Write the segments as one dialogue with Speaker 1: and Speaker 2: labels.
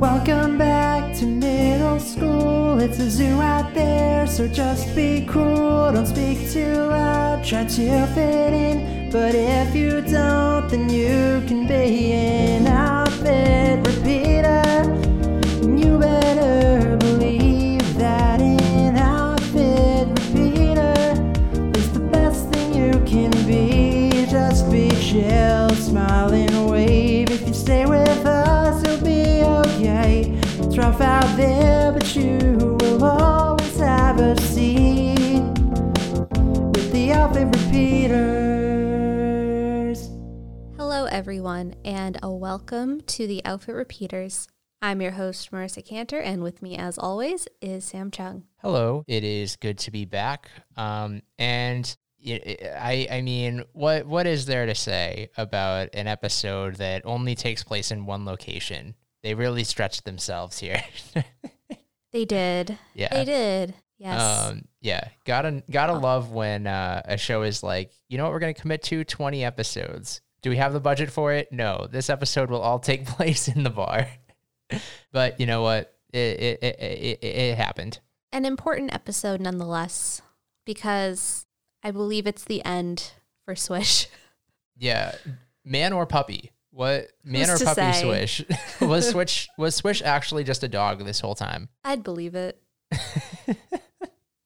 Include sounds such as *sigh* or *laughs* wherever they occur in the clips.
Speaker 1: Welcome back to middle school. It's a zoo out there, so just be cool. Don't speak too loud, try to fit in. But if you don't, then you can be an outfit
Speaker 2: everyone, and a welcome to the Outfit Repeaters. I'm your host, Marisa Cantor, and with me, as always, is Sam Chung.
Speaker 3: Hello, it is good to be back. Um, and I mean, what what is there to say about an episode that only takes place in one location? They really stretched themselves here. *laughs*
Speaker 2: They did.
Speaker 3: yeah.
Speaker 2: They did. Yes.
Speaker 3: Um, yeah, gotta gotta love when uh, a show is like, you know what, we're gonna commit to twenty episodes. Do we have the budget for it? No. This episode will all take *laughs* place in the bar. *laughs* but you know what? It it, it it it happened.
Speaker 2: An important episode, nonetheless, because I believe it's the end for Swish. *laughs*
Speaker 3: Yeah, man or puppy? What man
Speaker 2: Who's
Speaker 3: or puppy
Speaker 2: say?
Speaker 3: Swish? was Switch was Swish actually just a dog this whole time?
Speaker 2: I'd believe it.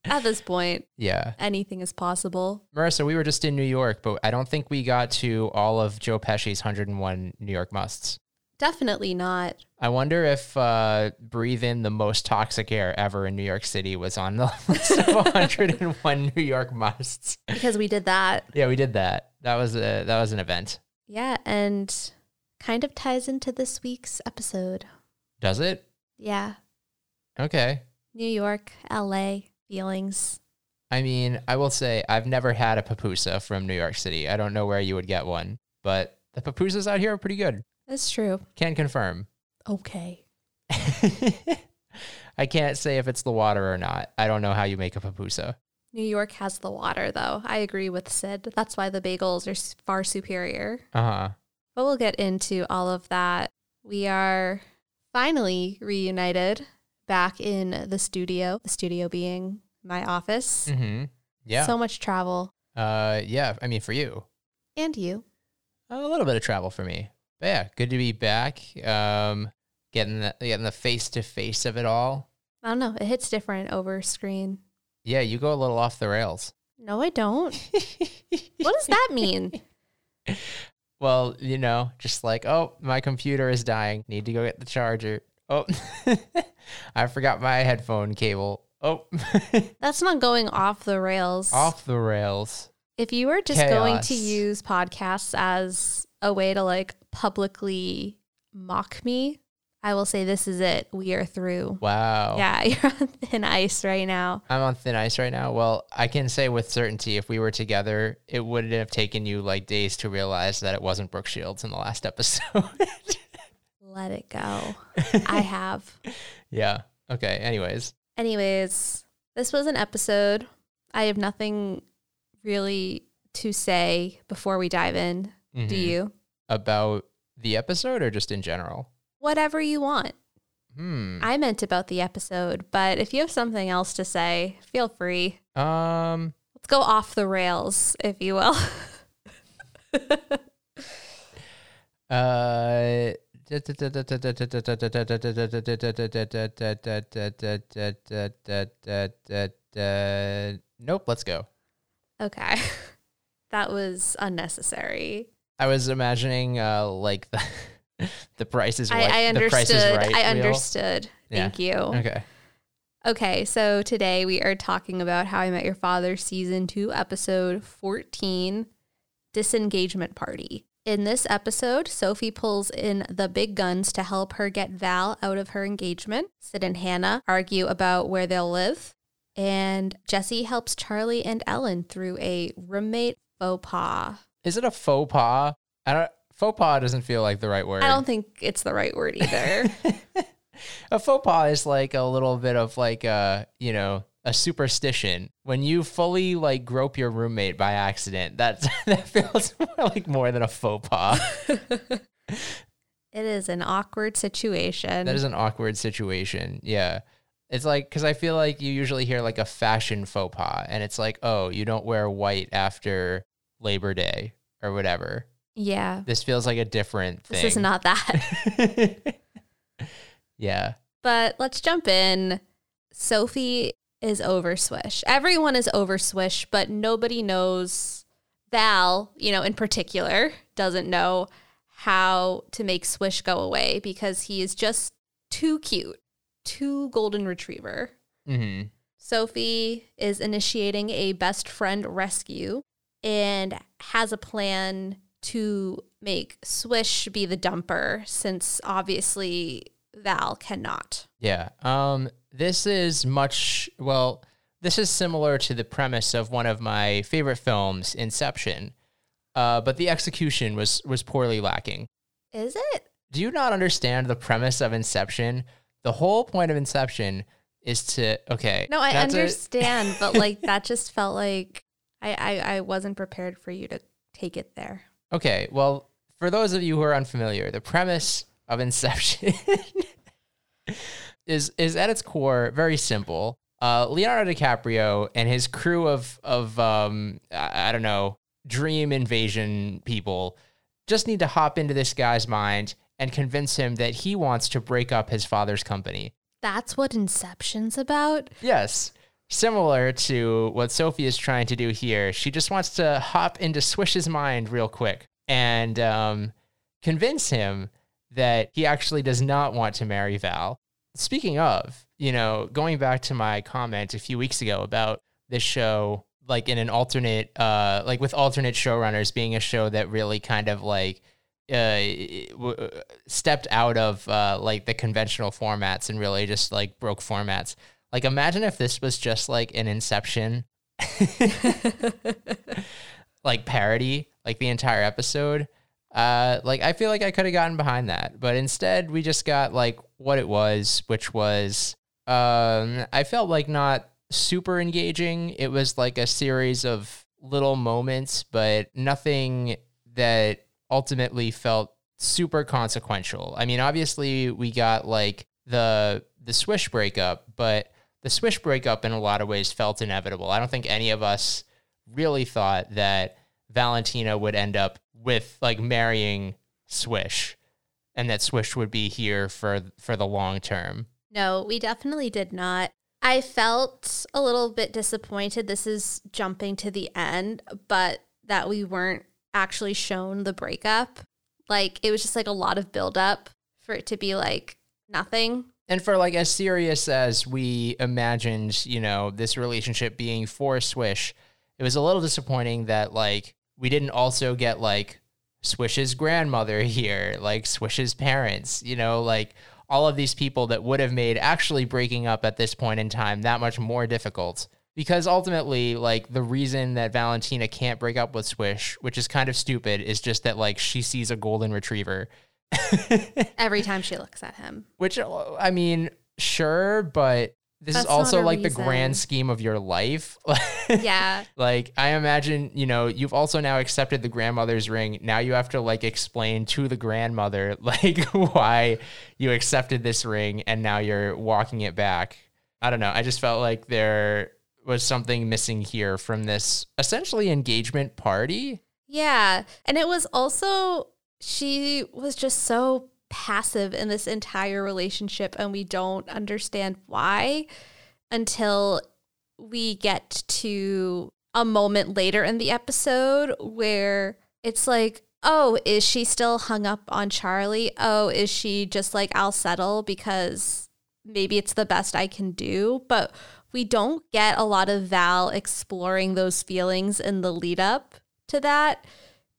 Speaker 2: At this point,
Speaker 3: Yeah,
Speaker 2: anything is possible.
Speaker 3: Marisa, we were just in New York, but I don't think we got to all of Joe Pesci's 101 New York musts.
Speaker 2: Definitely not.
Speaker 3: I wonder if uh, breathe in the most toxic air ever in New York City was on the *laughs* list of 101 New York musts.
Speaker 2: Because we did that.
Speaker 3: Yeah, we did that. That was a that was an event.
Speaker 2: Yeah, and kind of ties into this week's episode.
Speaker 3: Does it?
Speaker 2: Yeah.
Speaker 3: Okay.
Speaker 2: New York, LA, feelings.
Speaker 3: I mean, I will say I've never had a papusa from New York City. I don't know where you would get one, but the pupusas out here are pretty good.
Speaker 2: That's true.
Speaker 3: Can confirm.
Speaker 2: Okay. *laughs*
Speaker 3: I can't say if it's the water or not. I don't know how you make a papusa.
Speaker 2: New York has the water, though. I agree with Sid. That's why the bagels are far superior.
Speaker 3: Uh huh.
Speaker 2: But we'll get into all of that. We are finally reunited back in the studio, the studio being my office.
Speaker 3: Mm-hmm. Yeah.
Speaker 2: So much travel.
Speaker 3: uh. Yeah. I mean, for you,
Speaker 2: And you.
Speaker 3: a little bit of travel for me. But yeah, good to be back. Um, getting the getting the face to face of it all.
Speaker 2: I don't know. It hits different over screen.
Speaker 3: Yeah, you go a little off the rails.
Speaker 2: No, I don't. *laughs* what does that mean?
Speaker 3: Well, you know, just like, oh, my computer is dying. Need to go get the charger. Oh, *laughs* I forgot my headphone cable. Oh, *laughs*
Speaker 2: That's not going off the rails.
Speaker 3: off the rails.
Speaker 2: If you were just going to
Speaker 3: Chaos.
Speaker 2: use podcasts as a way to like publicly mock me, I will say this is it. We are through.
Speaker 3: Wow.
Speaker 2: Yeah, *laughs* you're on thin ice right now.
Speaker 3: I'm on thin ice right now. Well, I can say with certainty if we were together, it wouldn't have taken you like days to realize that it wasn't Brooke Shields in the last episode.
Speaker 2: Let it go. I *laughs* have.
Speaker 3: yeah. Okay. Anyways.
Speaker 2: Anyways, this was an episode. I have nothing really to say before we dive in. Do
Speaker 3: Mhm.
Speaker 2: you?
Speaker 3: About the episode or just in general?
Speaker 2: Whatever you want.
Speaker 3: Hmm.
Speaker 2: I meant about the episode, but if you have something else to say, feel free.
Speaker 3: Um.
Speaker 2: Let's go off the rails, if you will. *laughs*
Speaker 3: Uh. Nope. Let's go.
Speaker 2: okay. *laughs* That was unnecessary.
Speaker 3: I was imagining uh like the *laughs* the price is
Speaker 2: I,
Speaker 3: right.
Speaker 2: I understood.
Speaker 3: right.
Speaker 2: I
Speaker 3: wheel.
Speaker 2: understood.
Speaker 3: Yeah.
Speaker 2: Thank you.
Speaker 3: Okay.
Speaker 2: Okay, so today we are talking about How I Met Your Father season 2 episode 14 Disengagement Party. In this episode, Sophie pulls in the big guns to help her get Val out of her engagement. Sid and Hannah argue about where they'll live, and Jesse helps Charlie and Ellen through a roommate faux pas.
Speaker 3: Is it a faux pas? I don't. Faux pas doesn't feel like the right word.
Speaker 2: I don't think it's the right word either. *laughs*
Speaker 3: a faux pas is like a little bit of like a you know a superstition when you fully like grope your roommate by accident. That *laughs* that feels *laughs* more like more than a faux pas. *laughs*
Speaker 2: It is an awkward situation.
Speaker 3: That is an awkward situation. Yeah. It's like, because I feel like you usually hear like a fashion faux pas, and it's like, oh, you don't wear white after Labor Day or whatever.
Speaker 2: yeah.
Speaker 3: This feels like a different thing.
Speaker 2: This is not that.
Speaker 3: yeah.
Speaker 2: but let's jump in. Sophie is over Swish. Everyone is over Swish, but nobody knows. Val, you know, in particular, doesn't know how to make Swish go away because he is just too cute, too golden retriever.
Speaker 3: hmm
Speaker 2: Sophie is initiating a best friend rescue and has a plan to make Swish be the dumper since obviously Val cannot.
Speaker 3: Yeah. Um, this is much, well, this is similar to the premise of one of my favorite films, Inception. Uh, but the execution was was poorly lacking.
Speaker 2: Is it?
Speaker 3: Do you not understand the premise of Inception? The whole point of Inception is to okay.
Speaker 2: No, I understand, *laughs* but like that just felt like I, I I wasn't prepared for you to take it there.
Speaker 3: Okay, well, for those of you who are unfamiliar, the premise of Inception is is at its core very simple. Uh, Leonardo DiCaprio and his crew of of um, I, I don't know dream invasion people just need to hop into this guy's mind and convince him that he wants to break up his father's company.
Speaker 2: That's what Inception's about.
Speaker 3: Yes. Similar to what Sophie is trying to do here. She just wants to hop into Swish's mind real quick and um, convince him that he actually does not want to marry Val. Speaking of, you know, going back to my comment a few weeks ago about this show, like in an alternate, uh, like with alternate showrunners being a show that really kind of like uh, w- stepped out of uh, like the conventional formats and really just like broke formats. Like, imagine if this was just like an Inception, *laughs* *laughs* like parody, like the entire episode. Uh, like I feel like I could have gotten behind that, but instead we just got like what it was, which was um, I felt like not super engaging. It was like a series of little moments, but nothing that ultimately felt super consequential. I mean, obviously we got like the the Swish breakup, but the Swish breakup in a lot of ways felt inevitable. I don't think any of us really thought that Valentina would end up with like marrying Swish and that Swish would be here for for the long term.
Speaker 2: No, we definitely did not. I felt a little bit disappointed. This is jumping to the end, but that we weren't actually shown the breakup. Like it was just like a lot of buildup for it to be like nothing.
Speaker 3: And for like as serious as we imagined, you know, this relationship being for Swish, it was a little disappointing that like we didn't also get like Swish's grandmother *laughs* here, like Swish's parents, you know, like all of these people that would have made actually breaking up at this point in time that much more difficult. Because ultimately, like the reason that Valentina can't break up with Swish, which is kind of stupid, is just that like she sees a golden retriever. *laughs*
Speaker 2: Every time she looks at him.
Speaker 3: Which I mean, sure, but this
Speaker 2: That's
Speaker 3: is also like the grand scheme of your life. *laughs*
Speaker 2: Yeah.
Speaker 3: like I imagine, you know, you've also now accepted the grandmother's ring. Now you have to like explain to the grandmother *laughs* like why you accepted this ring and now you're walking it back. I don't know. I just felt like there was something missing here from this essentially engagement party.
Speaker 2: Yeah. And it was also, she was just so passive in this entire relationship, and we don't understand why until we get to a moment later in the episode where it's like, oh, is she still hung up on Charlie? Oh, is she just like, I'll settle because maybe it's the best I can do? But we don't get a lot of Val exploring those feelings in the lead up to that.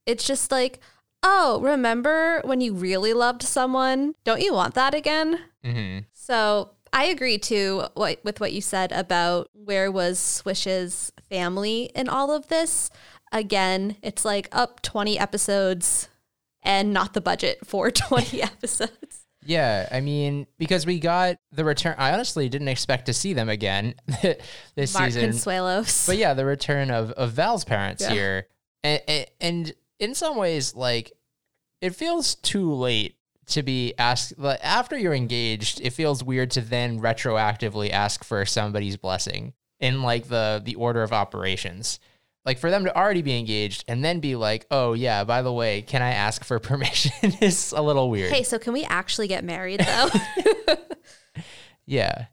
Speaker 2: It's just like, oh, remember when you really loved someone? Don't you want that again?
Speaker 3: Mm-hmm.
Speaker 2: So I agree too what, with what you said about where was Swish's family in all of this. Again, it's like up 20 episodes and not the budget for *laughs* 20 episodes.
Speaker 3: Yeah, I mean, because we got the return. I honestly didn't expect to see them again *laughs* this
Speaker 2: Mark
Speaker 3: season.
Speaker 2: Consuelos.
Speaker 3: But yeah, the return of, of Val's parents
Speaker 2: Yeah.
Speaker 3: here. And, and, and in some ways, like, it feels too late to be asked like, after you're engaged. It feels weird to then retroactively ask for somebody's blessing in like the the order of operations. Like for them to already be engaged and then be like, "Oh yeah, by the way, can I ask for *laughs* permission?" *laughs* is a little weird.
Speaker 2: Hey, so can we actually get married though? *laughs*
Speaker 3: Yeah,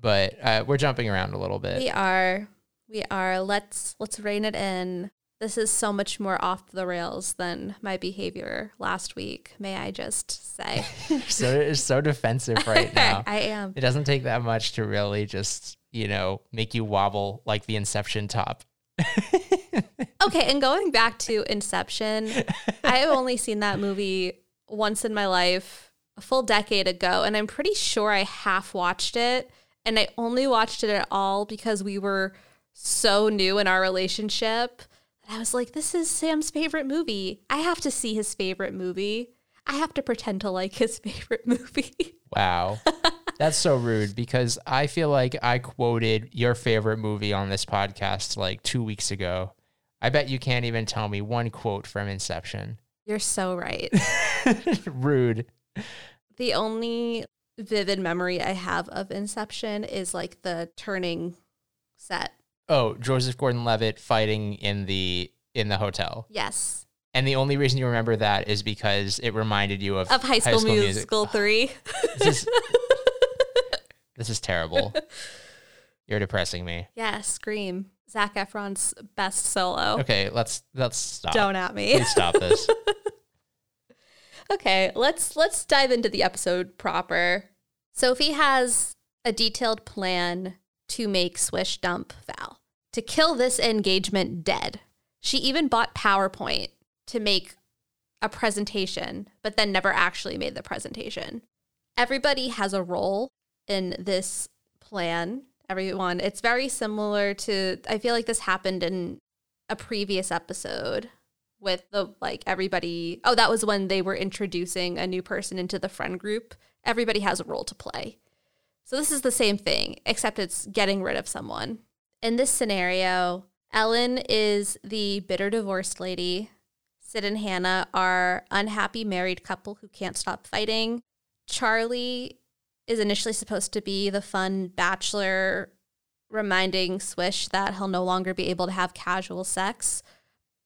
Speaker 3: but uh, we're jumping around a little bit.
Speaker 2: we are. We are. Let's let's rein it in. This is so much more off the rails than my behavior last week. May I just say? *laughs*
Speaker 3: so it's so defensive *laughs* right now.
Speaker 2: I am.
Speaker 3: It doesn't take that much to really just you know make you wobble like the Inception top. *laughs*
Speaker 2: Okay, and going back to Inception, I have only seen that movie once in my life, a full decade ago, and I'm pretty sure I half watched it. And I only watched it at all because we were so new in our relationship. That I was like, this is Sam's favorite movie. I have to see his favorite movie. I have to pretend to like his *laughs* favorite movie.
Speaker 3: Wow. *laughs* That's so rude because I feel like I quoted your favorite movie on this podcast like two weeks ago. I bet you can't even tell me one quote from Inception.
Speaker 2: You're so right. *laughs*
Speaker 3: rude.
Speaker 2: the only vivid memory I have of Inception is like the turning set.
Speaker 3: Oh, Joseph Gordon-Levitt fighting in the in the hotel,
Speaker 2: Yes.
Speaker 3: and the only reason you remember that is because it reminded you of
Speaker 2: Of High School, Musical 3.
Speaker 3: This is, *laughs* this is terrible. You're depressing me.
Speaker 2: yeah, Scream. Zac Efron's best solo.
Speaker 3: Okay, let's let's stop.
Speaker 2: Don't at me.
Speaker 3: Please stop this. *laughs*
Speaker 2: Okay, let's let's dive into the episode proper. Sophie has a detailed plan to make Swish dump Val, to kill this engagement dead. She even bought PowerPoint to make a presentation, but then never actually made the presentation. Everybody has a role in this plan. Everyone, it's very similar to I feel like this happened in a previous episode with the like everybody oh that was when they were introducing a new person into the friend group everybody has a role to play so this is the same thing except it's getting rid of someone. In this scenario ellen is the bitter divorced lady. Sid and hannah are unhappy married couple who can't stop fighting. Charlie is initially supposed to be the fun bachelor reminding swish that he'll no longer be able to have casual sex.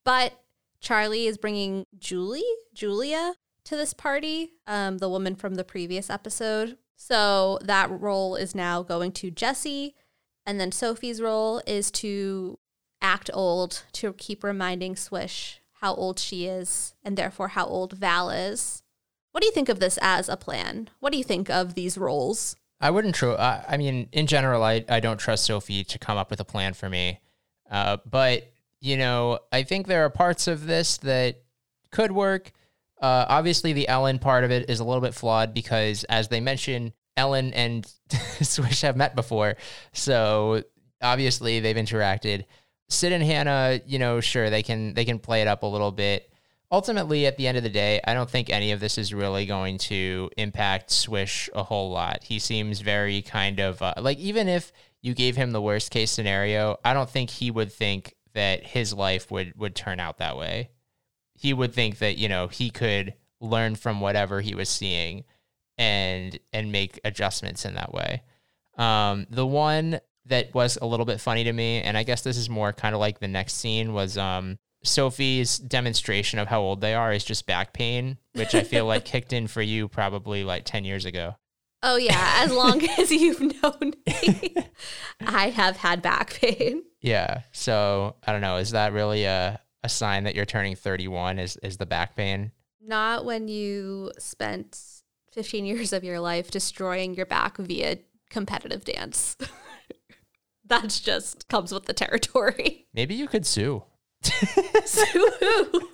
Speaker 2: But Charlie is bringing Julie, Julia, to this party, um, the woman from the previous episode. So that role is now going to Jesse. And then Sophie's role is to act old, to keep reminding Swish how old she is, and therefore how old Val is. What do you think of this as a plan? What do you think of these roles?
Speaker 3: I wouldn't tr I, I mean, in general, I, I don't trust Sophie to come up with a plan for me. Uh, but, you know, I think there are parts of this that could work. Uh, obviously, the Ellen part of it is a little bit flawed because, as they mentioned, Ellen and *laughs* Swish have met before. So obviously, they've interacted. Sid and Hannah, you know, sure they can they can play it up a little bit. Ultimately, at the end of the day, I don't think any of this is really going to impact Swish a whole lot. He seems very kind of uh, like even if you gave him the worst case scenario, I don't think he would think that his life would would turn out that way. He would think that you know he could learn from whatever he was seeing and and make adjustments in that way. Um, the one that was a little bit funny to me, and I guess this is more kind of like the next scene was um, Sophie's demonstration of how old they are is just back pain, which I feel like *laughs* kicked in for you probably like ten years ago.
Speaker 2: Oh, yeah. As long *laughs* as you've known me, *laughs* I have had back pain.
Speaker 3: Yeah. So I don't know. Is that really a, a sign that you're turning 31? Is is the back pain?
Speaker 2: Not when you spent 15 years of your life destroying your back via competitive dance. *laughs* That's just comes with the territory. *laughs*
Speaker 3: Maybe you could sue.
Speaker 2: Sue who?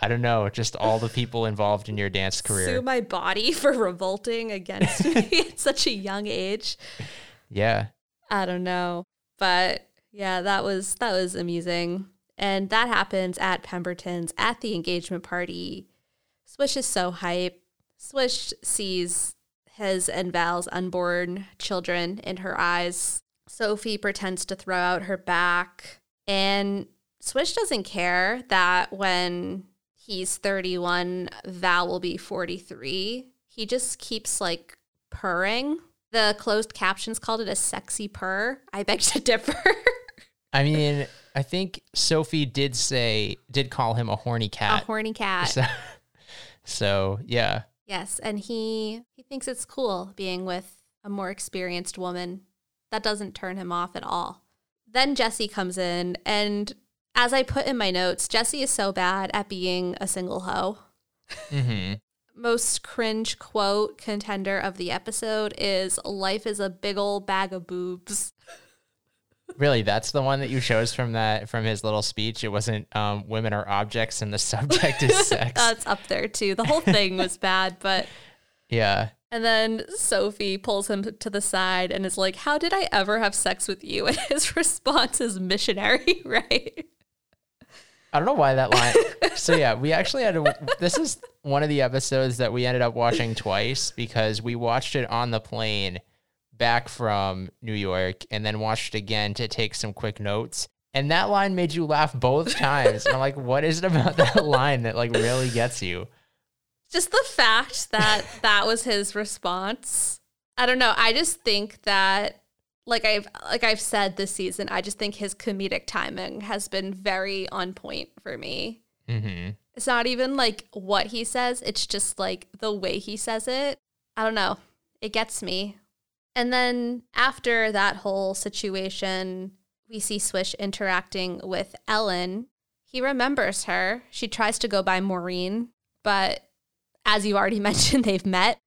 Speaker 3: I don't know. Just all the people involved in your dance career.
Speaker 2: Sue my body *laughs* for revolting against me at such a young age.
Speaker 3: Yeah.
Speaker 2: I don't know. But yeah, that was that was amusing. And that happens at Pemberton's at the engagement party. Swish is so hype. Swish sees his and Val's unborn children in her eyes. Sophie pretends to throw out her back. And Swish doesn't care that when he's 31, Val will be 43. He just keeps like purring. The closed captions called it a sexy purr. I beg to *laughs* differ.
Speaker 3: I mean, I think Sophie did say, did call him a horny cat.
Speaker 2: a horny cat.
Speaker 3: So, *laughs* so yeah.
Speaker 2: Yes, and he he thinks it's cool being with a more experienced woman. That doesn't turn him off at all. Then Jesse comes in and as I put in my notes, Jesse is so bad at being a single hoe.
Speaker 3: hmm
Speaker 2: Most cringe quote contender of the episode is life is a big old bag of boobs. *laughs*
Speaker 3: Really, that's the one that you chose from that from his little speech. It wasn't um, women are objects and the subject is *laughs* sex.
Speaker 2: That's up there too. The whole thing was *laughs* bad, but
Speaker 3: yeah.
Speaker 2: And then Sophie pulls him to the side and is like, How did I ever have sex with you? *laughs* And his response is missionary, right?
Speaker 3: I don't know why that line. so yeah, we actually had to. This is one of the episodes that we ended up watching twice because we watched it on the plane back from New York and then watched it again to take some quick notes. And that line made you laugh both *laughs* times. I'm like, what is it about that line that like really gets you?
Speaker 2: Just the fact that that was his response. I don't know. I just think that like I've like I've said this season, I just think his comedic timing has been very on point for me.
Speaker 3: hmm
Speaker 2: It's not even like what he says, it's just like the way he says it. I don't know. It gets me. And then after that whole situation, we see Swish interacting with Ellen. He remembers her. She tries to go by Maureen, but as you already *laughs* mentioned, they've met.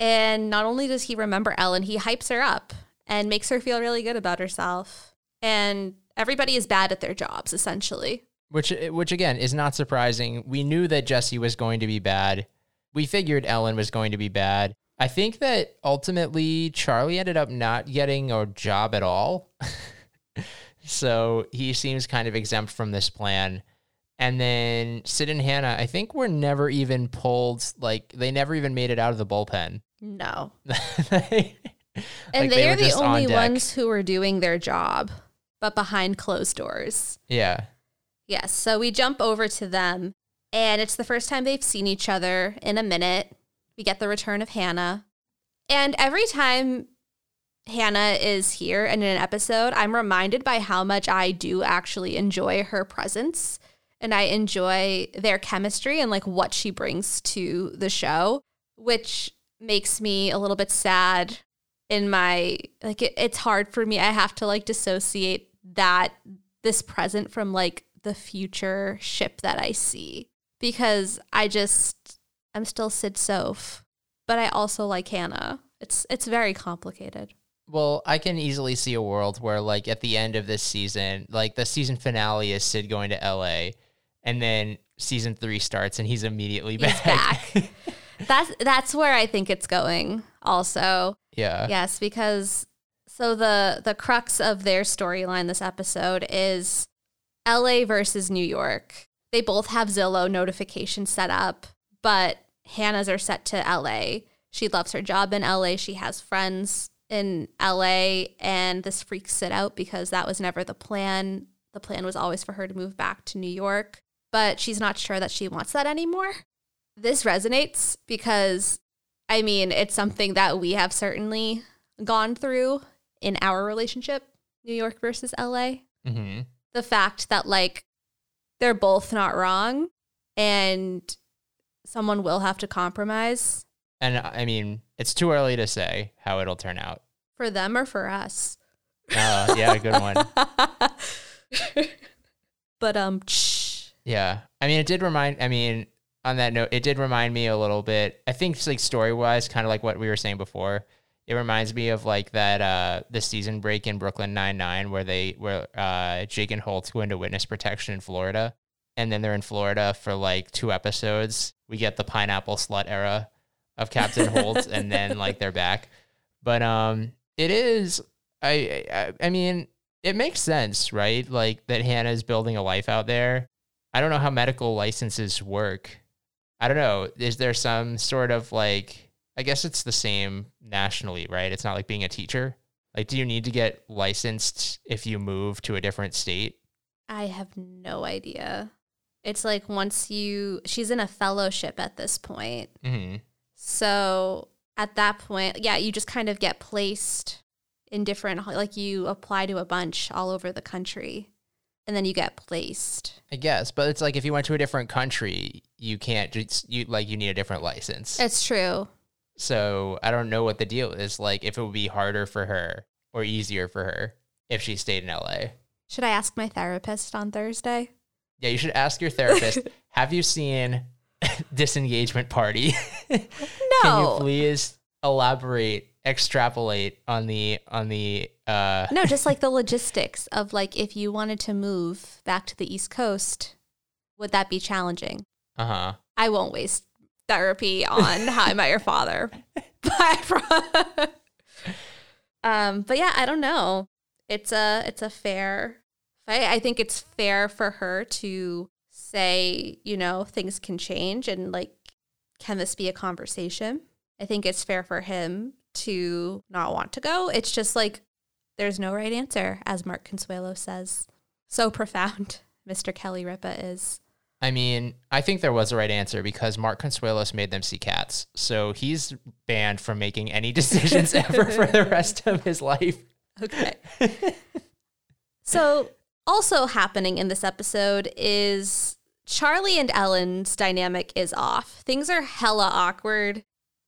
Speaker 2: And not only does he remember Ellen, he hypes her up and makes her feel really good about herself. And everybody is bad at their jobs, essentially.
Speaker 3: Which, eh, which again is not surprising. We knew that Jesse was going to be bad. We figured Ellen was going to be bad. I think that ultimately Charlie ended up not getting a job at all. *laughs* so he seems kind of exempt from this plan. And then Sid and Hannah, I think were never even pulled, like, they never even made it out of the bullpen.
Speaker 2: No. *laughs*
Speaker 3: Like,
Speaker 2: And
Speaker 3: they
Speaker 2: they, are the
Speaker 3: just on
Speaker 2: only ones who are doing their job, but behind closed doors.
Speaker 3: yeah.
Speaker 2: Yes. So we jump over to them, and it's the first time they've seen each other in a minute. We get the return of Hannah. And every time Hannah is here and in an episode, I'm reminded by how much I do actually enjoy her presence and I enjoy their chemistry and like what she brings to the show, which makes me a little bit sad in my like it, it's hard for me. I have to like dissociate that this present from like the future ship that I see because I just I'm still Sid Soph, but I also like Hannah. It's it's very complicated.
Speaker 3: Well, I can easily see a world where, like, at the end of this season, like the season finale is Sid going to LA, and then season three starts and he's immediately
Speaker 2: He's
Speaker 3: back.
Speaker 2: back. *laughs* That's that's where I think it's going. Also,
Speaker 3: yeah.
Speaker 2: yes, because so the the crux of their storyline this episode is L.A. versus New York. They both have Zillow notifications set up, but Hannah's are set to L.A. She loves her job in L.A. She has friends in L.A. and this freaks it out because that was never the plan. The plan was always for her to move back to New York, but she's not sure that she wants that anymore. This resonates because, I mean, it's something that we have certainly gone through in our relationship, New York versus LA.
Speaker 3: hmm
Speaker 2: The fact that, like, they're both not wrong and someone will have to compromise
Speaker 3: And I mean, it's too early to say how it'll turn out.
Speaker 2: for them or for us.
Speaker 3: Uh, yeah, good one. *laughs*
Speaker 2: but, um.
Speaker 3: Yeah. I mean, it did remind, I mean, on that note, it did remind me a little bit. I think it's like story wise, kind of like what we were saying before. It reminds me of like that, uh, the season break in Brooklyn Nine-Nine where they, where, uh, Jake and Holt go into witness protection in Florida. And then they're in Florida for like two episodes. We get the pineapple slut era of Captain Holt and then *laughs* like they're back. But, um, it is, I, I, I mean, it makes sense, right? Like that Hannah's building a life out there. I don't know how medical licenses work. I don't know. Is there some sort of like, I guess it's the same nationally, right? It's not like being a teacher. Like, do you need to get licensed if you move to a different state?
Speaker 2: I have no idea. It's like once you, she's in a fellowship at this point.
Speaker 3: hmm
Speaker 2: So at that point, yeah, you just kind of get placed in different, like you apply to a bunch all over the country and then you get placed.
Speaker 3: I guess, but it's like if you went to a different country, you can't just you like you need a different license.
Speaker 2: It's true.
Speaker 3: So I don't know what the deal is. Like if it would be harder for her or easier for her if she stayed in LA.
Speaker 2: Should I ask my therapist on Thursday?
Speaker 3: Yeah, you should ask your therapist. *laughs* have you seen *laughs* disengagement party?
Speaker 2: No. *laughs*
Speaker 3: Can you please elaborate, extrapolate on the on the uh
Speaker 2: no, just like the logistics of like if you wanted to move back to the East Coast, would that be challenging?
Speaker 3: uh-huh.
Speaker 2: I won't waste therapy on How I Met Your Father. But, um, but yeah, I don't know. It's a it's a fair fight. I think it's fair for her to say, you know, things can change and like, can this be a conversation? I think it's fair for him to not want to go. It's just like there's no right answer, as Mark Consuelos says. So profound, *laughs* Mr. Kelly Ripa is.
Speaker 3: I mean, I think there was a right answer because Mark Consuelos made them see cats. So he's banned from making any *laughs* decisions ever for the rest of his life.
Speaker 2: Okay. *laughs* so, also happening in this episode is Charlie and Ellen's dynamic is off. Things are hella awkward,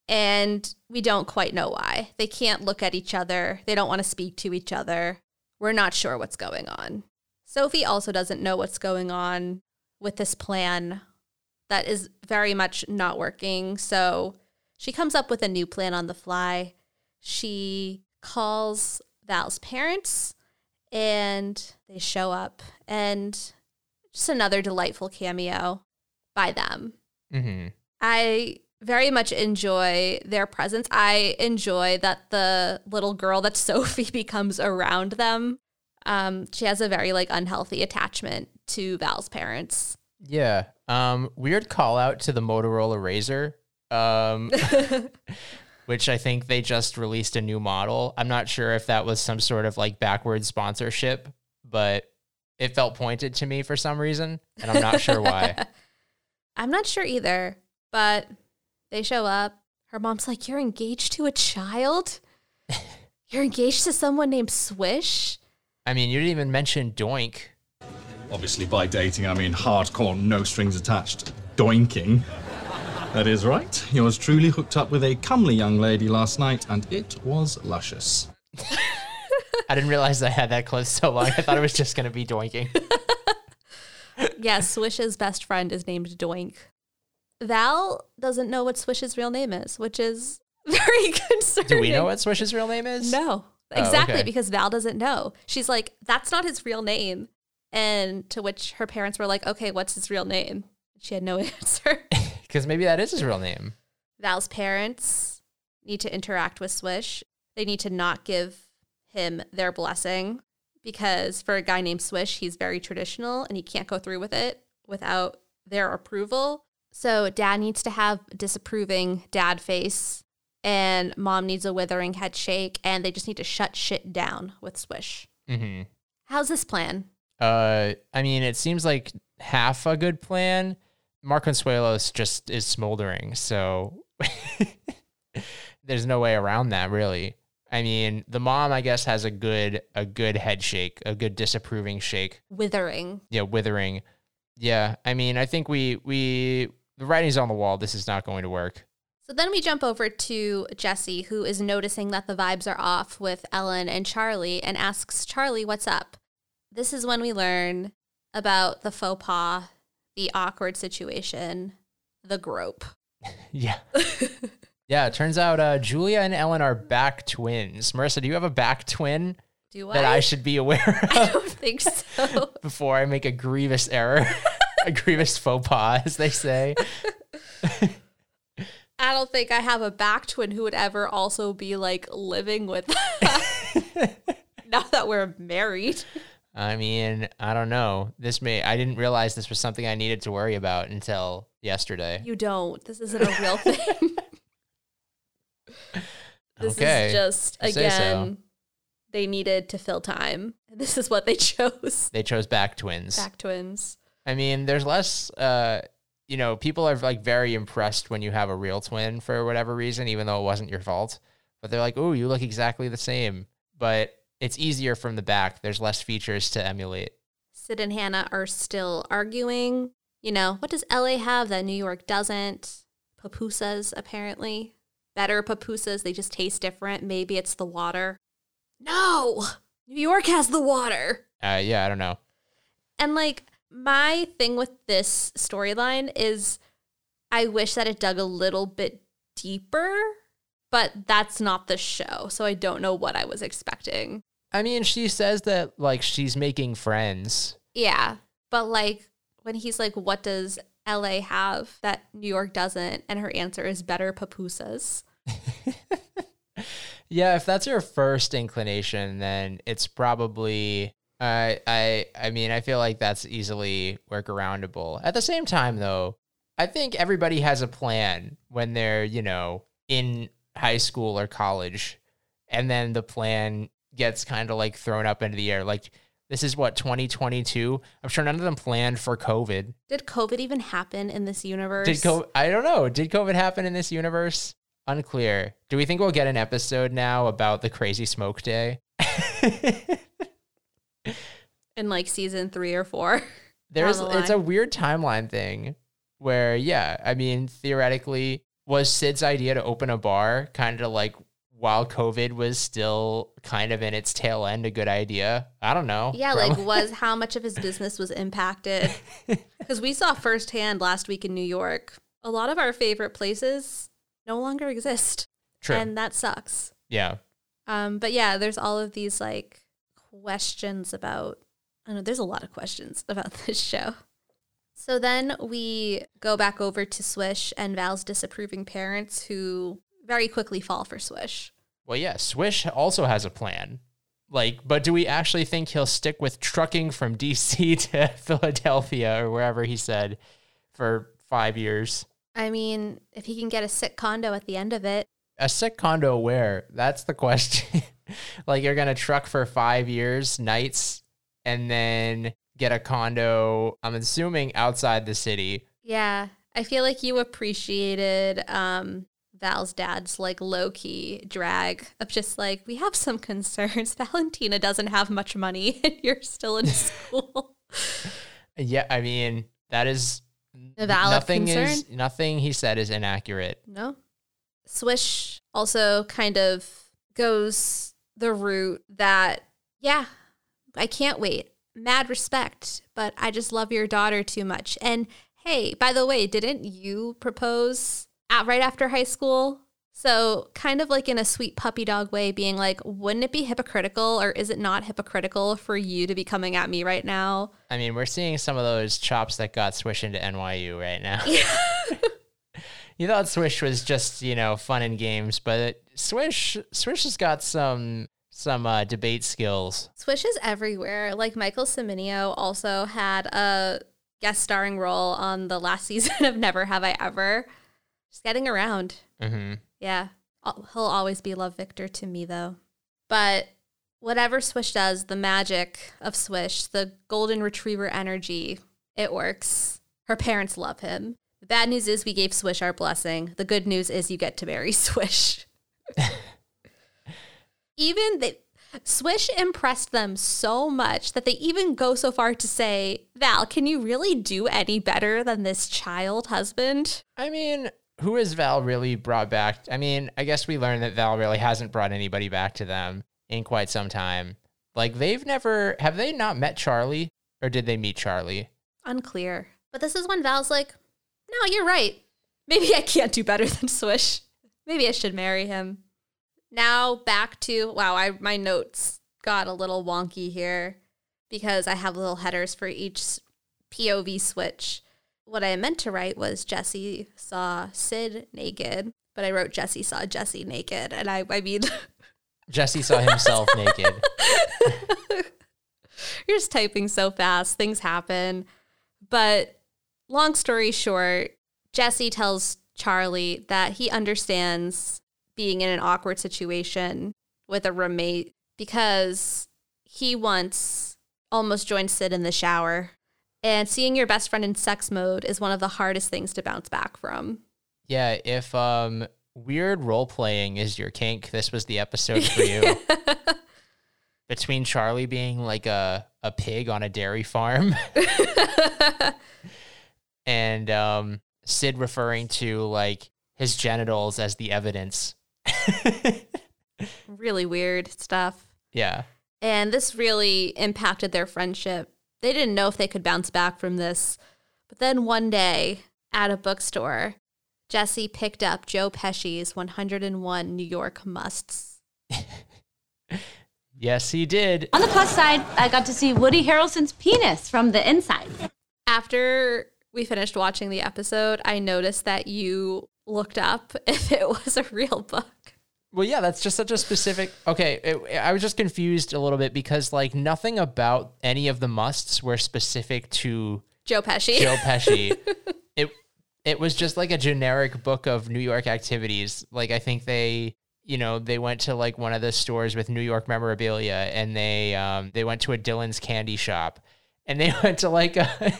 Speaker 2: and we don't quite know why. They can't look at each other, they don't want to speak to each other. We're not sure what's going on. Sophie also doesn't know what's going on with this plan that is very much not working. So, she comes up with a new plan on the fly. She calls Val's parents and they show up and just another delightful cameo by them.
Speaker 3: hmm
Speaker 2: I very much enjoy their presence. I enjoy that the little girl that *laughs* Sophie becomes around them. Um, she has a very like unhealthy attachment to Val's parents.
Speaker 3: Yeah. Um, weird call out to the Motorola Razr, um, *laughs* *laughs* which I think they just released a new model. I'm not sure if that was some sort of like backward sponsorship, but it felt pointed to me for some reason, and I'm not sure why. *laughs*
Speaker 2: I'm not sure either, but they show up. Her mom's like, You're engaged to a child? *laughs* You're engaged to someone named Swish?
Speaker 3: I mean, you didn't even mention Doink.
Speaker 4: Obviously, by dating, I mean hardcore, no strings attached doinking. That is right. Yours truly hooked up with a comely young lady last night, and it was luscious. *laughs*
Speaker 3: I didn't realize I had that close so long. I thought it was just going to be Doinking. *laughs*
Speaker 2: Yeah, Swish's best friend is named Doink. Val doesn't know what Swish's real name is, which is *laughs* very concerning.
Speaker 3: Do we know what Swish's real name is?
Speaker 2: No.
Speaker 3: Oh,
Speaker 2: Exactly,
Speaker 3: okay.
Speaker 2: because Val doesn't know. She's like, that's not his real name. And to which her parents were like, okay, what's his real name? She had no answer.
Speaker 3: Because maybe that is his real name.
Speaker 2: Val's parents need to interact with Swish. They need to not give him their blessing because for a guy named Swish, he's very traditional and he can't go through with it without their approval. So dad needs to have disapproving dad face and mom needs a withering head shake and they just need to shut shit down with Swish.
Speaker 3: hmm
Speaker 2: How's this plan?
Speaker 3: Uh, I mean, it seems like half a good plan. Mark Consuelos just is smoldering, so *laughs* there's no way around that, really. I mean, the mom, I guess, has a good a good head shake, a good disapproving shake.
Speaker 2: Withering.
Speaker 3: Yeah, withering. Yeah, I mean, I think we we the writing's on the wall. This is not going to work.
Speaker 2: So then we jump over to Jesse, who is noticing that the vibes are off with Ellen and Charlie and asks Charlie, What's up? This is when we learn about the faux pas, the awkward situation, the grope. *laughs*
Speaker 3: Yeah. yeah, it turns out uh, Julia and Ellen are back twins. Marisa, do you have a back twin
Speaker 2: Do
Speaker 3: that
Speaker 2: I?
Speaker 3: I should be aware of? *laughs*
Speaker 2: I don't think so. *laughs*
Speaker 3: before I make a grievous error, a grievous faux pas, as they say.
Speaker 2: I don't think I have a back twin who would ever also be like living with now that we're married.
Speaker 3: I mean, I don't know. This may, I didn't realize this was something I needed to worry about until yesterday.
Speaker 2: You don't. This isn't a real thing. *laughs* this
Speaker 3: Okay.
Speaker 2: is just
Speaker 3: say so.
Speaker 2: again they needed to fill time. And *laughs* this is what they chose.
Speaker 3: They chose back twins.
Speaker 2: Back twins.
Speaker 3: I mean, there's less. Uh, you know, people are like very impressed when you have a real twin for whatever reason, even though it wasn't your fault. But they're like, "Oh, you look exactly the same." But it's easier from the back. There's less features to emulate.
Speaker 2: Sid and Hannah are still arguing. You know, what does LA have that New York doesn't? Pupusas, apparently. Better pupusas. They just taste different. Maybe it's the water. No! New York has the water.
Speaker 3: Uh, yeah, I don't know.
Speaker 2: And like, my thing with this storyline is I wish that it dug a little bit deeper, but that's not the show. So I don't know what I was expecting.
Speaker 3: I mean, she says that like she's making friends.
Speaker 2: Yeah. But like when he's like, what does LA have that New York doesn't? And her answer is better pupusas. *laughs*
Speaker 3: yeah, if that's your first inclination, then it's probably I I I mean, I feel like that's easily workaroundable. At the same time though, I think everybody has a plan when they're, you know, in high school or college and then the plan gets kind of like thrown up into the air. Like this is what 2022. I'm sure none of them planned for COVID.
Speaker 2: Did COVID even happen in this universe?
Speaker 3: Did COVID? I don't know. Did COVID happen in this universe? Unclear. Do we think we'll get an episode now about the crazy smoke day? *laughs*
Speaker 2: in like season three or four.
Speaker 3: There's
Speaker 2: the
Speaker 3: it's a weird timeline thing where yeah, I mean theoretically was Sid's idea to open a bar kind of like while COVID was still kind of in its tail end a good idea? I don't know.
Speaker 2: Yeah,
Speaker 3: Prob-
Speaker 2: like was *laughs* how much of his business was impacted? *laughs* Because we saw firsthand last week in New York, a lot of our favorite places no longer exist,
Speaker 3: True.
Speaker 2: and that sucks.
Speaker 3: yeah.
Speaker 2: Um, but yeah, there's all of these like questions about. I don't know. There's a lot of questions about *laughs* this show. So then we go back over to Swish and Val's disapproving parents, who very quickly fall for Swish.
Speaker 3: Well, yeah, Swish also has a plan. Like, but do we actually think he'll stick with trucking from *laughs* DC to Philadelphia or wherever he said for 5 years?
Speaker 2: I mean, if he can get a sick condo at the end of it,
Speaker 3: A sick condo where? That's the question. *laughs* like you're going to truck for 5 years nights and then get a condo I'm assuming outside the city.
Speaker 2: Yeah, I feel like you appreciated um, Val's dad's like low key drag of just like we have some concerns. *laughs* Valentina doesn't have much money, *laughs* and you're still in *laughs* school.
Speaker 3: Yeah, I mean, that is
Speaker 2: A valid
Speaker 3: nothing
Speaker 2: concern?
Speaker 3: is nothing he said is inaccurate.
Speaker 2: no, Swish also kind of goes the route that yeah, I can't wait. Mad respect, but I just love your daughter too much. And hey, by the way, didn't you propose at, right after high school? So, kind of like in a sweet puppy dog way, being like, wouldn't it be hypocritical or is it not hypocritical for you to be coming at me right now?
Speaker 3: I mean, we're seeing some of those chops that got Swish into NYU right now. *laughs* *laughs* you thought Swish was just, you know, fun and games, but Swish Swish has got some some uh, debate skills.
Speaker 2: Swish is everywhere. Like Michael Cimino also had a guest starring role on the last *laughs* season of Never Have I Ever. Just getting around.
Speaker 3: hmm
Speaker 2: Yeah. He'll always be Love Victor to me, though. But whatever Swish does, the magic of Swish, the golden retriever energy, it works. Her parents love him. The bad news is we gave Swish our blessing. The good news is you get to marry *laughs* Swish. *laughs* even they, Swish impressed them so much that they even go so far to say, Val, can you really do any better than this child husband?
Speaker 3: I mean, who has Val really brought back? I mean, I guess we learned that Val really hasn't brought anybody back to them in quite some time. Like they've never have they not met Charlie or did they meet Charlie?
Speaker 2: Unclear. But this is when Val's like, no, you're right. Maybe I can't do better than Swish. Maybe I should marry him. Now back to wow, I my notes got a little wonky here because I have little headers for each POV switch. What I meant to write was Jesse saw Sid naked, but I wrote Jesse saw Jesse naked, and I I mean *laughs*
Speaker 3: Jesse saw himself naked. *laughs*
Speaker 2: You're just typing so fast, things happen. But long story short, Jesse tells Charlie that he understands being in an awkward situation with a roommate because he once almost joined Sid in the shower. And seeing your best friend in sex mode is one of the hardest things to bounce back from.
Speaker 3: Yeah, if um weird role playing is your kink, this was the episode for you. *laughs* Between Charlie being like a a pig on a dairy farm *laughs* and um Sid referring to like his genitals as the evidence. *laughs*
Speaker 2: really weird stuff.
Speaker 3: Yeah.
Speaker 2: And this really impacted their friendship. They didn't know if they could bounce back from this. But then one day at a bookstore, Jesse picked up Joe Pesci's 101 New York Musts. *laughs*
Speaker 3: Yes, he did.
Speaker 5: On the plus side, I got to see Woody Harrelson's penis from the inside.
Speaker 2: After we finished watching the episode, I noticed that you looked up *laughs* if it was a real book.
Speaker 3: Well, yeah, that's just such a specific. Okay, it, I was just confused a little bit because like nothing about any of the musts were specific to
Speaker 2: Joe Pesci.
Speaker 3: Joe *laughs* Pesci. it it was just like a generic book of New York activities. Like I think they, you know, they went to like one of the stores with New York memorabilia, and they um they went to a Dylan's candy shop, and they *laughs* went to like a,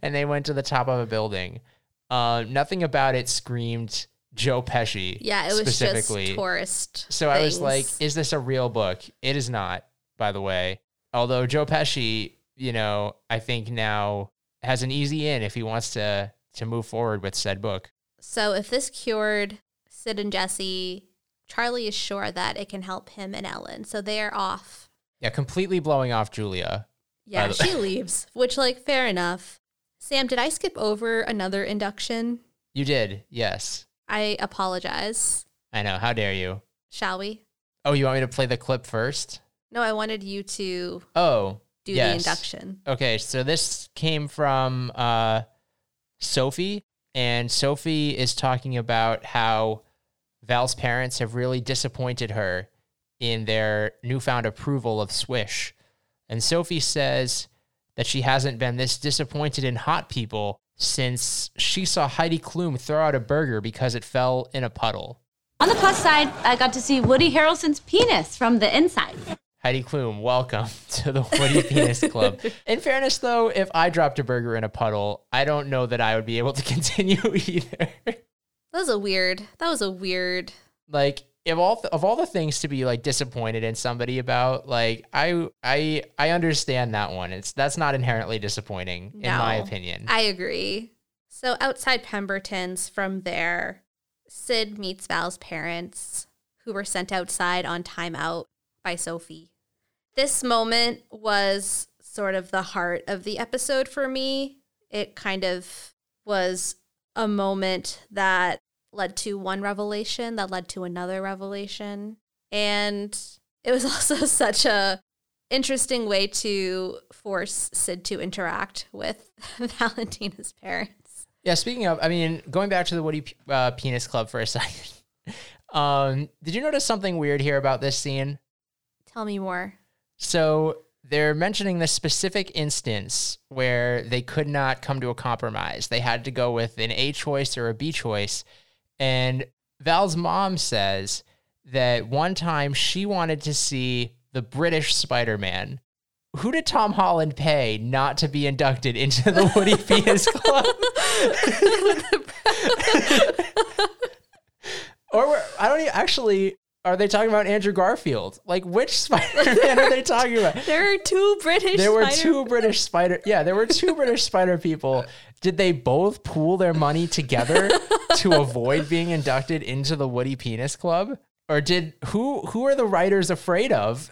Speaker 3: and they went to the top of a building. Uh, nothing about it screamed Joe Pesci.
Speaker 2: yeah, it was
Speaker 3: specifically.
Speaker 2: just tourist.
Speaker 3: So I was like, is this a real book? It is not, by the way. Although Joe Pesci, you know, I think now has an easy in if he wants to to move forward with said book.
Speaker 2: So if this cured Sid and Jesse, Charlie is sure that it can help him and Ellen. So they are off.
Speaker 3: Yeah, completely blowing off Julia.
Speaker 2: Yeah, she *laughs* leaves, which like fair enough. Sam, did I skip over another induction?
Speaker 3: You did, yes.
Speaker 2: I apologize.
Speaker 3: I know. How dare you?
Speaker 2: Shall we?
Speaker 3: Oh, you want me to play the clip first?
Speaker 2: No, I wanted you to
Speaker 3: Oh,
Speaker 2: do
Speaker 3: yes.
Speaker 2: the induction.
Speaker 3: Okay, so this came from uh, Sophie, and Sophie is talking about how Val's parents have really disappointed her in their newfound approval of Swish. And Sophie says that she hasn't been this disappointed in hot people since she saw Heidi Klum throw out a burger because it fell in a puddle.
Speaker 5: On the plus side, I got to see Woody Harrelson's penis from the inside.
Speaker 3: Heidi Klum, welcome *laughs* to the Woody Penis Club. In fairness, though, if I dropped a burger in a puddle, I don't know that I would be able to *laughs* continue either.
Speaker 2: That was a weird. That was a weird.
Speaker 3: like, if all of all the things to be like disappointed in somebody about, like I I I understand that one. It's that's not inherently disappointing in my opinion.
Speaker 2: I agree. So outside Pemberton's, from there, Sid meets Val's parents, who were sent outside on timeout by Sophie. This moment was sort of the heart of the episode for me. It kind of was a moment that led to one revelation that led to another revelation and it was *laughs* also such a interesting way to force Sid to interact with *laughs* Valentina's parents.
Speaker 3: yeah. Speaking of, I mean, going back to the Woody uh, Penis Club for a *laughs* second. Um, did you notice something weird here about this scene?
Speaker 2: Tell me more.
Speaker 3: So they're mentioning this specific instance where they could not come to a compromise. They had to go with an A choice or a B choice. And Val's mom says that one time she wanted to see the British Spider Man. Who did Tom Holland pay not to be inducted into the Woody *laughs* Penis Club? *laughs* or I don't even, actually. Are they talking about Andrew Garfield? Like, which *laughs* Spider-Man are they talking about? *laughs*
Speaker 2: There are two British.
Speaker 3: There were
Speaker 2: Spider-
Speaker 3: two British spider. Yeah, there were two *laughs* British spider people. Did they both pool their money together to avoid being inducted into the Woody Penis Club? Or did who who are the writers afraid of?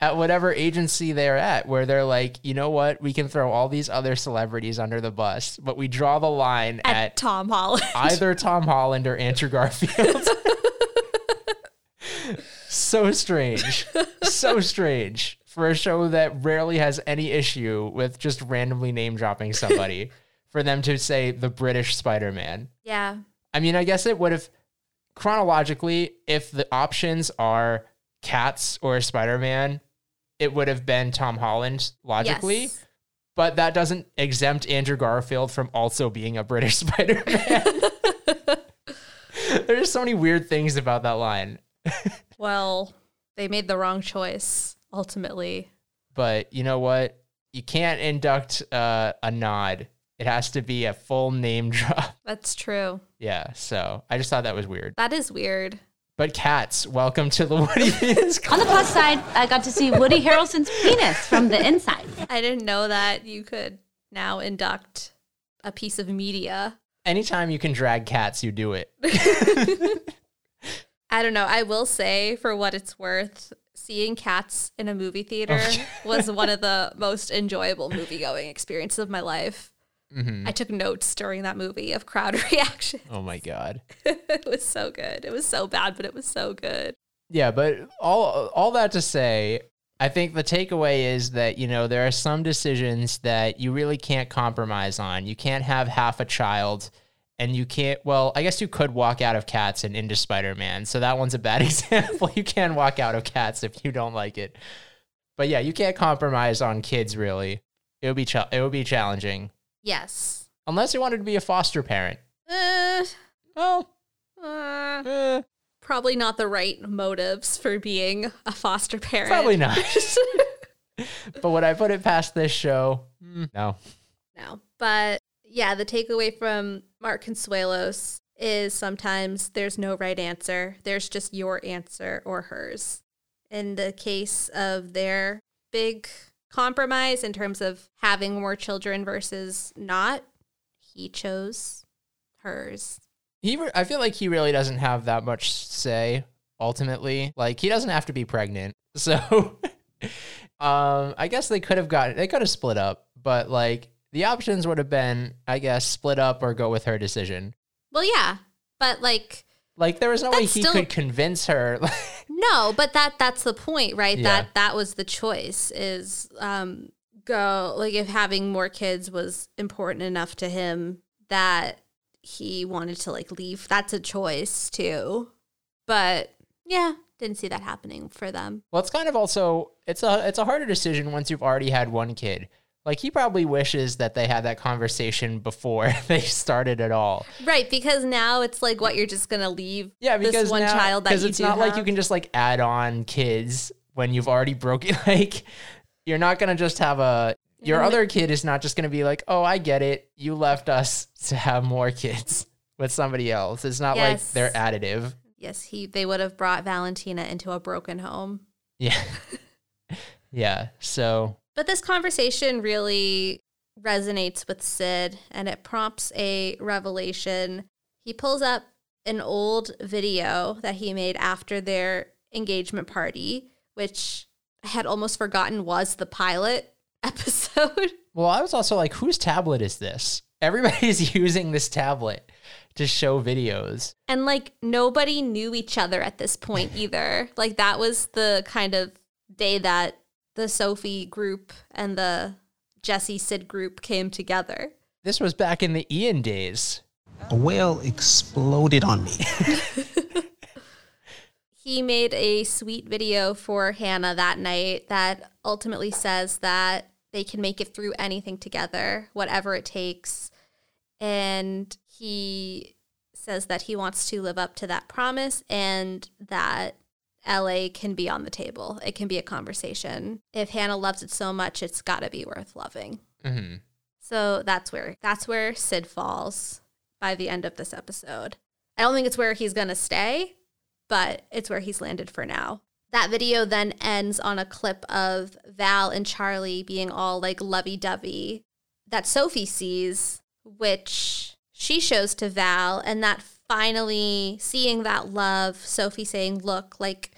Speaker 3: at whatever agency they're at, where they're like, you know what, we can throw all these other celebrities under the bus, but we draw the line
Speaker 2: at,
Speaker 3: at
Speaker 2: Tom Holland.
Speaker 3: either Tom Holland or Andrew Garfield. So strange. So *laughs* strange for a show that rarely has any issue with just randomly name dropping somebody *laughs* for them to say the British Spider Man.
Speaker 2: yeah.
Speaker 3: I mean, I guess it would have chronologically, if the options are cats or Spider Man, it would have been Tom Holland logically.
Speaker 2: Yes.
Speaker 3: But that doesn't exempt Andrew Garfield from also being a British *laughs* Spider Man. There's so many weird things about that line. *laughs*
Speaker 2: Well, they made the wrong choice ultimately.
Speaker 3: But you know what? you can't induct uh, a nod. It has to be a full name *laughs* drop.
Speaker 2: That's true.
Speaker 3: Yeah, so I just thought that was weird.
Speaker 2: That is weird.
Speaker 3: But cats, welcome to the *laughs* Woody Penis
Speaker 5: On the plus side, I got to see Woody Harrelson's penis from the inside.
Speaker 2: I didn't know that you could now induct a piece of media.
Speaker 3: Anytime you can drag cats, you do it.
Speaker 2: I don't know. I will say, for what it's worth, seeing cats in a movie theater oh. *laughs* was one of the *laughs* most enjoyable movie going experiences of my life. Mm-hmm. I took notes during that movie of crowd *laughs* reaction.
Speaker 3: Oh my god.
Speaker 2: it was so good. It was so bad, but it was so good.
Speaker 3: Yeah, but all all that to say, I think the takeaway is that you know there are some decisions that you really can't compromise on. You can't have half a child, and you can't. Well, I guess you could walk out of Cats and into Spider Man. So that one's a bad *laughs* example. you can walk out of Cats if you don't like it. But yeah, you can't compromise on kids. Really, it would be ch- it would be challenging
Speaker 2: Yes.
Speaker 3: unless you wanted to be a foster parent.
Speaker 2: Uh,
Speaker 3: Well,
Speaker 2: uh,
Speaker 3: eh,
Speaker 2: probably not the right motives for being a foster parent.
Speaker 3: probably not. *laughs* but would I put it past this show? Mm, no.
Speaker 2: no. But yeah, the takeaway from Mark Consuelos is sometimes there's no right answer. There's just your answer or hers. In the case of their big compromise in terms of having more children versus not, he chose hers.
Speaker 3: He, re- I feel like he really doesn't have that much say ultimately. Like he doesn't have to be pregnant. *laughs* So, um, I guess they could have gotten, they could have split up, but like the options would have been, I guess, split up or go with her decision.
Speaker 2: Well, yeah, but like
Speaker 3: Like there was no way he
Speaker 2: still-
Speaker 3: could convince her. *laughs*
Speaker 2: No, but that that's the point, right?
Speaker 3: Yeah.
Speaker 2: That that was the choice is um go like if having more kids was important enough to him that he wanted to like leave. That's a choice too. But yeah, didn't see that happening for them.
Speaker 3: well, it's kind of also it's a it's a harder decision once you've already had one kid. Like he probably wishes that they had that conversation before *laughs* they started at all.
Speaker 2: Right, because now it's like what you're just going to leave
Speaker 3: Yeah, because
Speaker 2: this one
Speaker 3: now-
Speaker 2: child that you
Speaker 3: it's
Speaker 2: do
Speaker 3: not like you can just like add on kids when you've already broken. *laughs* Like you're not gonna just have a your other kid is not just gonna be like, oh, I get it. You left us *laughs* to have more kids with somebody else. It's not like they're additive.
Speaker 2: Yes, he they would have brought Valentina into a broken home.
Speaker 3: Yeah, yeah. So
Speaker 2: But this conversation really resonates with Sid and it prompts a revelation. He pulls up an old video that he made after their engagement party, which I had almost forgotten was the pilot *laughs* episode.
Speaker 3: well, I was also like, whose tablet is this? Everybody's *laughs* using this tablet to show videos.
Speaker 2: And like nobody knew each other at this point *laughs* either. like that was the kind of day that the Sophie group and the Jesse Sid group came together.
Speaker 3: This was back in the Ian days.
Speaker 6: A whale exploded on me. *laughs* *laughs*
Speaker 2: he made a sweet video for Hannah that night that ultimately says that they can make it through anything together, whatever it takes. And he says that he wants to live up to that promise and that LA can be on the table. It can be a conversation. If Hannah loves it so much, it's got to be worth loving.
Speaker 3: hmm
Speaker 2: So that's where that's where Sid falls by the end of this episode. I don't think it's where he's gonna stay, but it's where he's landed for now. That video then ends on a clip of Val and Charlie being all like lovey dovey that Sophie sees, which she shows to Val, and that finally seeing that love, Sophie saying, Look, like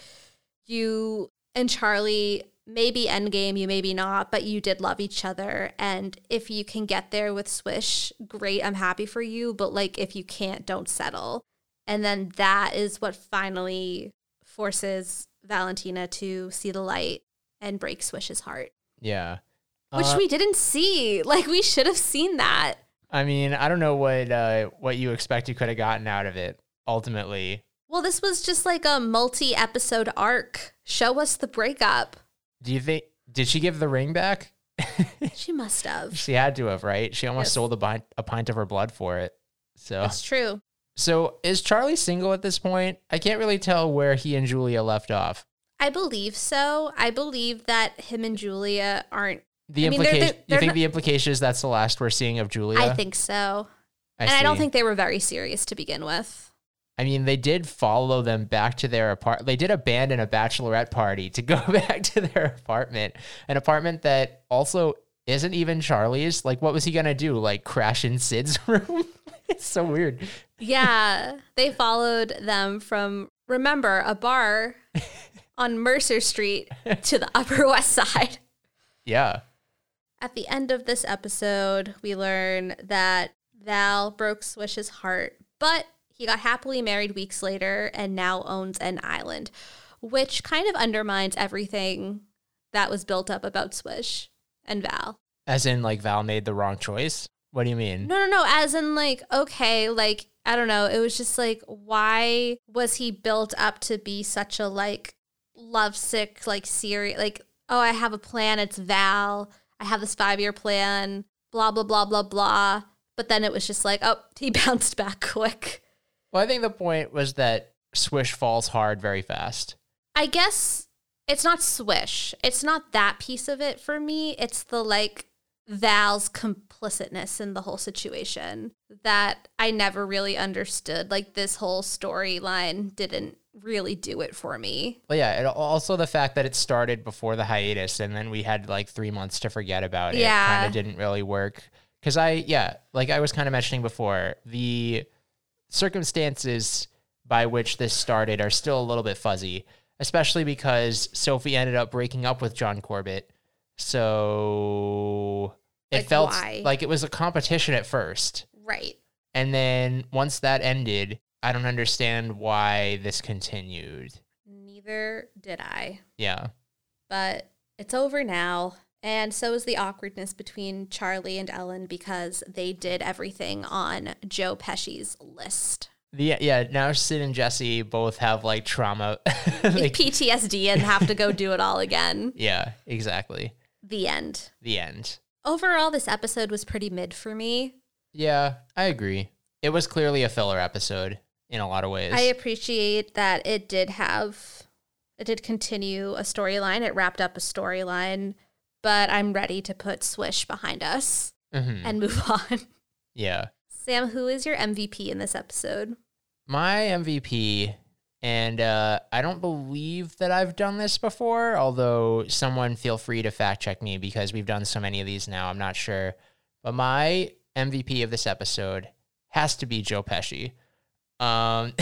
Speaker 2: you and Charlie maybe endgame, you maybe not, but you did love each other. And if you can get there with Swish, great, I'm happy for you. But like if you can't, don't settle. And then that is what finally forces Valentina to see the light and break Swish's heart.
Speaker 3: Yeah.
Speaker 2: Which
Speaker 3: Uh,
Speaker 2: we didn't see. Like we should have seen that.
Speaker 3: I mean, I don't know what uh, what you expect you could have gotten out of it ultimately.
Speaker 2: Well, this was just like a multi episode arc. Show us the breakup.
Speaker 3: Do you think did she give the ring back? *laughs*
Speaker 2: She must have.
Speaker 3: she had to have, right? She almost
Speaker 2: Yes.
Speaker 3: sold a pint, a pint of her blood for it. So,
Speaker 2: That's true.
Speaker 3: so is Charlie single at this point? I can't really tell where he and Julia left off.
Speaker 2: I believe so. I believe that him and Julia aren't
Speaker 3: The
Speaker 2: I mean, they're-
Speaker 3: implication.
Speaker 2: they're-
Speaker 3: you think
Speaker 2: not-
Speaker 3: the implication is that's the last we're seeing of Julia?
Speaker 2: I think so. and I don't think they were very serious to begin with.
Speaker 3: I mean, they did follow them back to their apartment. They did abandon a bachelorette party to go *laughs* back to their apartment, an apartment that also isn't even Charlie's. Like, what was he gonna do? Like, crash in Sid's *laughs* room? it's so weird.
Speaker 2: Yeah, they followed them from remember a bar *laughs* on Mercer Street to the Upper West Side.
Speaker 3: Yeah.
Speaker 2: At the end of this episode, we learn that Val broke Swish's heart, but he got happily married weeks later and now owns an island, which kind of undermines everything that was built up about Swish and Val.
Speaker 3: As in, like, Val made the wrong choice. What do you mean?
Speaker 2: No, no, no. As in, like, okay, like, I don't know. It was just like, why was he built up to be such a, like, lovesick, like, serious, like, oh, I have a plan. It's Val. I have this five year plan, blah, blah, blah, blah, blah. But then it was just like, oh, *laughs* he bounced back quick.
Speaker 3: Well, I think the point was that Swish falls hard very fast.
Speaker 2: I guess it's not swish. It's not that piece of it for me. It's the like Val's complicitness in the whole situation that I never really understood. Like this whole storyline didn't really do it for me.
Speaker 3: Well, yeah, and also the fact that it started before the hiatus and then we had like three months to forget about it
Speaker 2: Yeah.
Speaker 3: kind of didn't really work. Because I, yeah, like I was kind of mentioning before, the circumstances by which this started are still a little bit fuzzy, especially because Sophie ended up breaking up with John Corbett. So it
Speaker 2: Like,
Speaker 3: felt
Speaker 2: why?
Speaker 3: like it was a competition at first.
Speaker 2: Right.
Speaker 3: And then once that ended, I don't understand why this continued.
Speaker 2: Neither did I.
Speaker 3: Yeah.
Speaker 2: But it's over now. And so is the awkwardness between Charlie and Ellen because they did everything on Joe Pesci's list.
Speaker 3: The yeah, now Sid and Jesse both have like trauma. *laughs*
Speaker 2: Like, PTSD and have to go do it all again. *laughs*
Speaker 3: yeah, exactly.
Speaker 2: The end.
Speaker 3: The end.
Speaker 2: Overall, this episode was pretty mid for me.
Speaker 3: Yeah, I agree. It was clearly a filler episode in a lot of ways.
Speaker 2: I appreciate that it did have, it did continue a storyline. It wrapped up a storyline, but I'm ready to put Swish behind us
Speaker 3: Mhm.
Speaker 2: and move *laughs* on.
Speaker 3: Yeah.
Speaker 2: Sam, who is your MVP in this episode?
Speaker 3: My MVP, and uh, I don't believe that I've done this before, although someone feel free to fact check me because we've done so many of these now. I'm not sure. But my MVP of this episode has to be Joe Pesci. Um,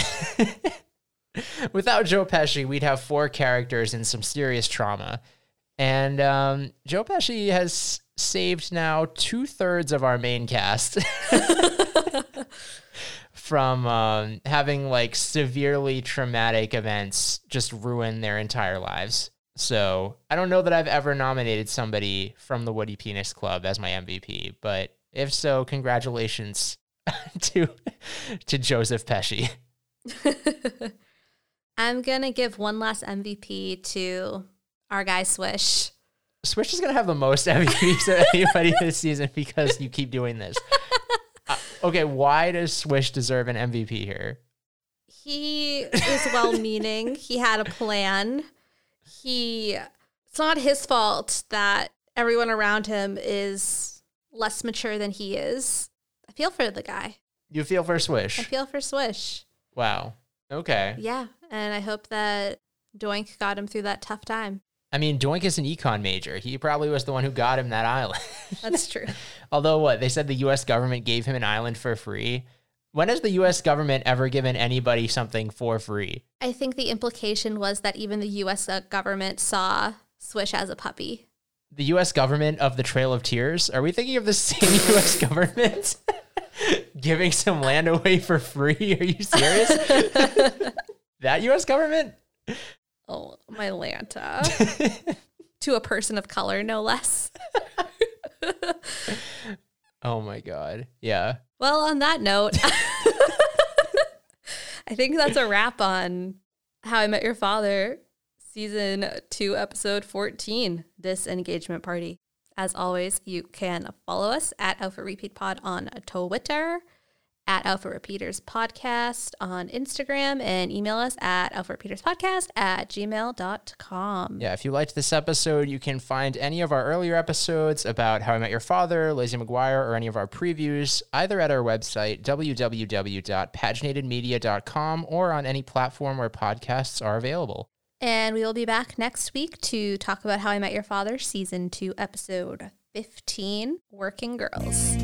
Speaker 3: *laughs* without Joe Pesci, we'd have four characters in some serious trauma. And um, Joe Pesci has saved now two thirds of our main cast *laughs* from um, having like severely traumatic events just ruin their entire lives. So I don't know that I've ever nominated somebody from the Woody Penis Club as my MVP, but if so, congratulations *laughs* to to Joseph Pesci. *laughs*
Speaker 2: I'm going to give one last MVP to our guy Swish.
Speaker 3: Swish is gonna have the most *laughs* MVPs of anybody this season because you keep doing this. Uh, okay, why does Swish deserve an MVP here?
Speaker 2: He is well meaning. he had a plan. He it's not his fault that everyone around him is less mature than he is. I feel for the guy.
Speaker 3: You feel for Swish.
Speaker 2: I feel for Swish.
Speaker 3: Wow. Okay.
Speaker 2: Yeah. And I hope that Doink got him through that tough time.
Speaker 3: I mean, Doink is an econ major. He probably was the one who got him that island. *laughs*
Speaker 2: That's true. *laughs*
Speaker 3: Although, what they said the U.S. government gave him an island for free. When has the U.S. government ever given anybody something for free?
Speaker 2: I think the implication was that even the US uh, government saw Swish as a puppy.
Speaker 3: The U.S. government of the Trail of Tears? Are we thinking of the *laughs* same U.S. government *laughs* giving some land away for free? Are you serious? *laughs* that U.S. government?
Speaker 2: Oh, my Lanta. to a person of color, no less.
Speaker 3: Oh my god. Yeah.
Speaker 2: Well, on that note, I think that's a wrap on How I Met Your Father, season two, episode 14, Disengagement Party. As always, you can follow us at Alpha Repeat Pod on Twitter, at Alpha Repeaters Podcast on Instagram and email us at Alpha Repeaters Podcast at gmail.com.
Speaker 3: Yeah, if you liked this episode, you can find any of our earlier episodes about How I Met Your Father, Lizzie McGuire, or any of our previews either at our website, www.paginatedmedia.com, or on any platform where podcasts are available.
Speaker 2: And we will be back next week to talk about How I Met Your Father, Season 2, Episode 15 Working Girls.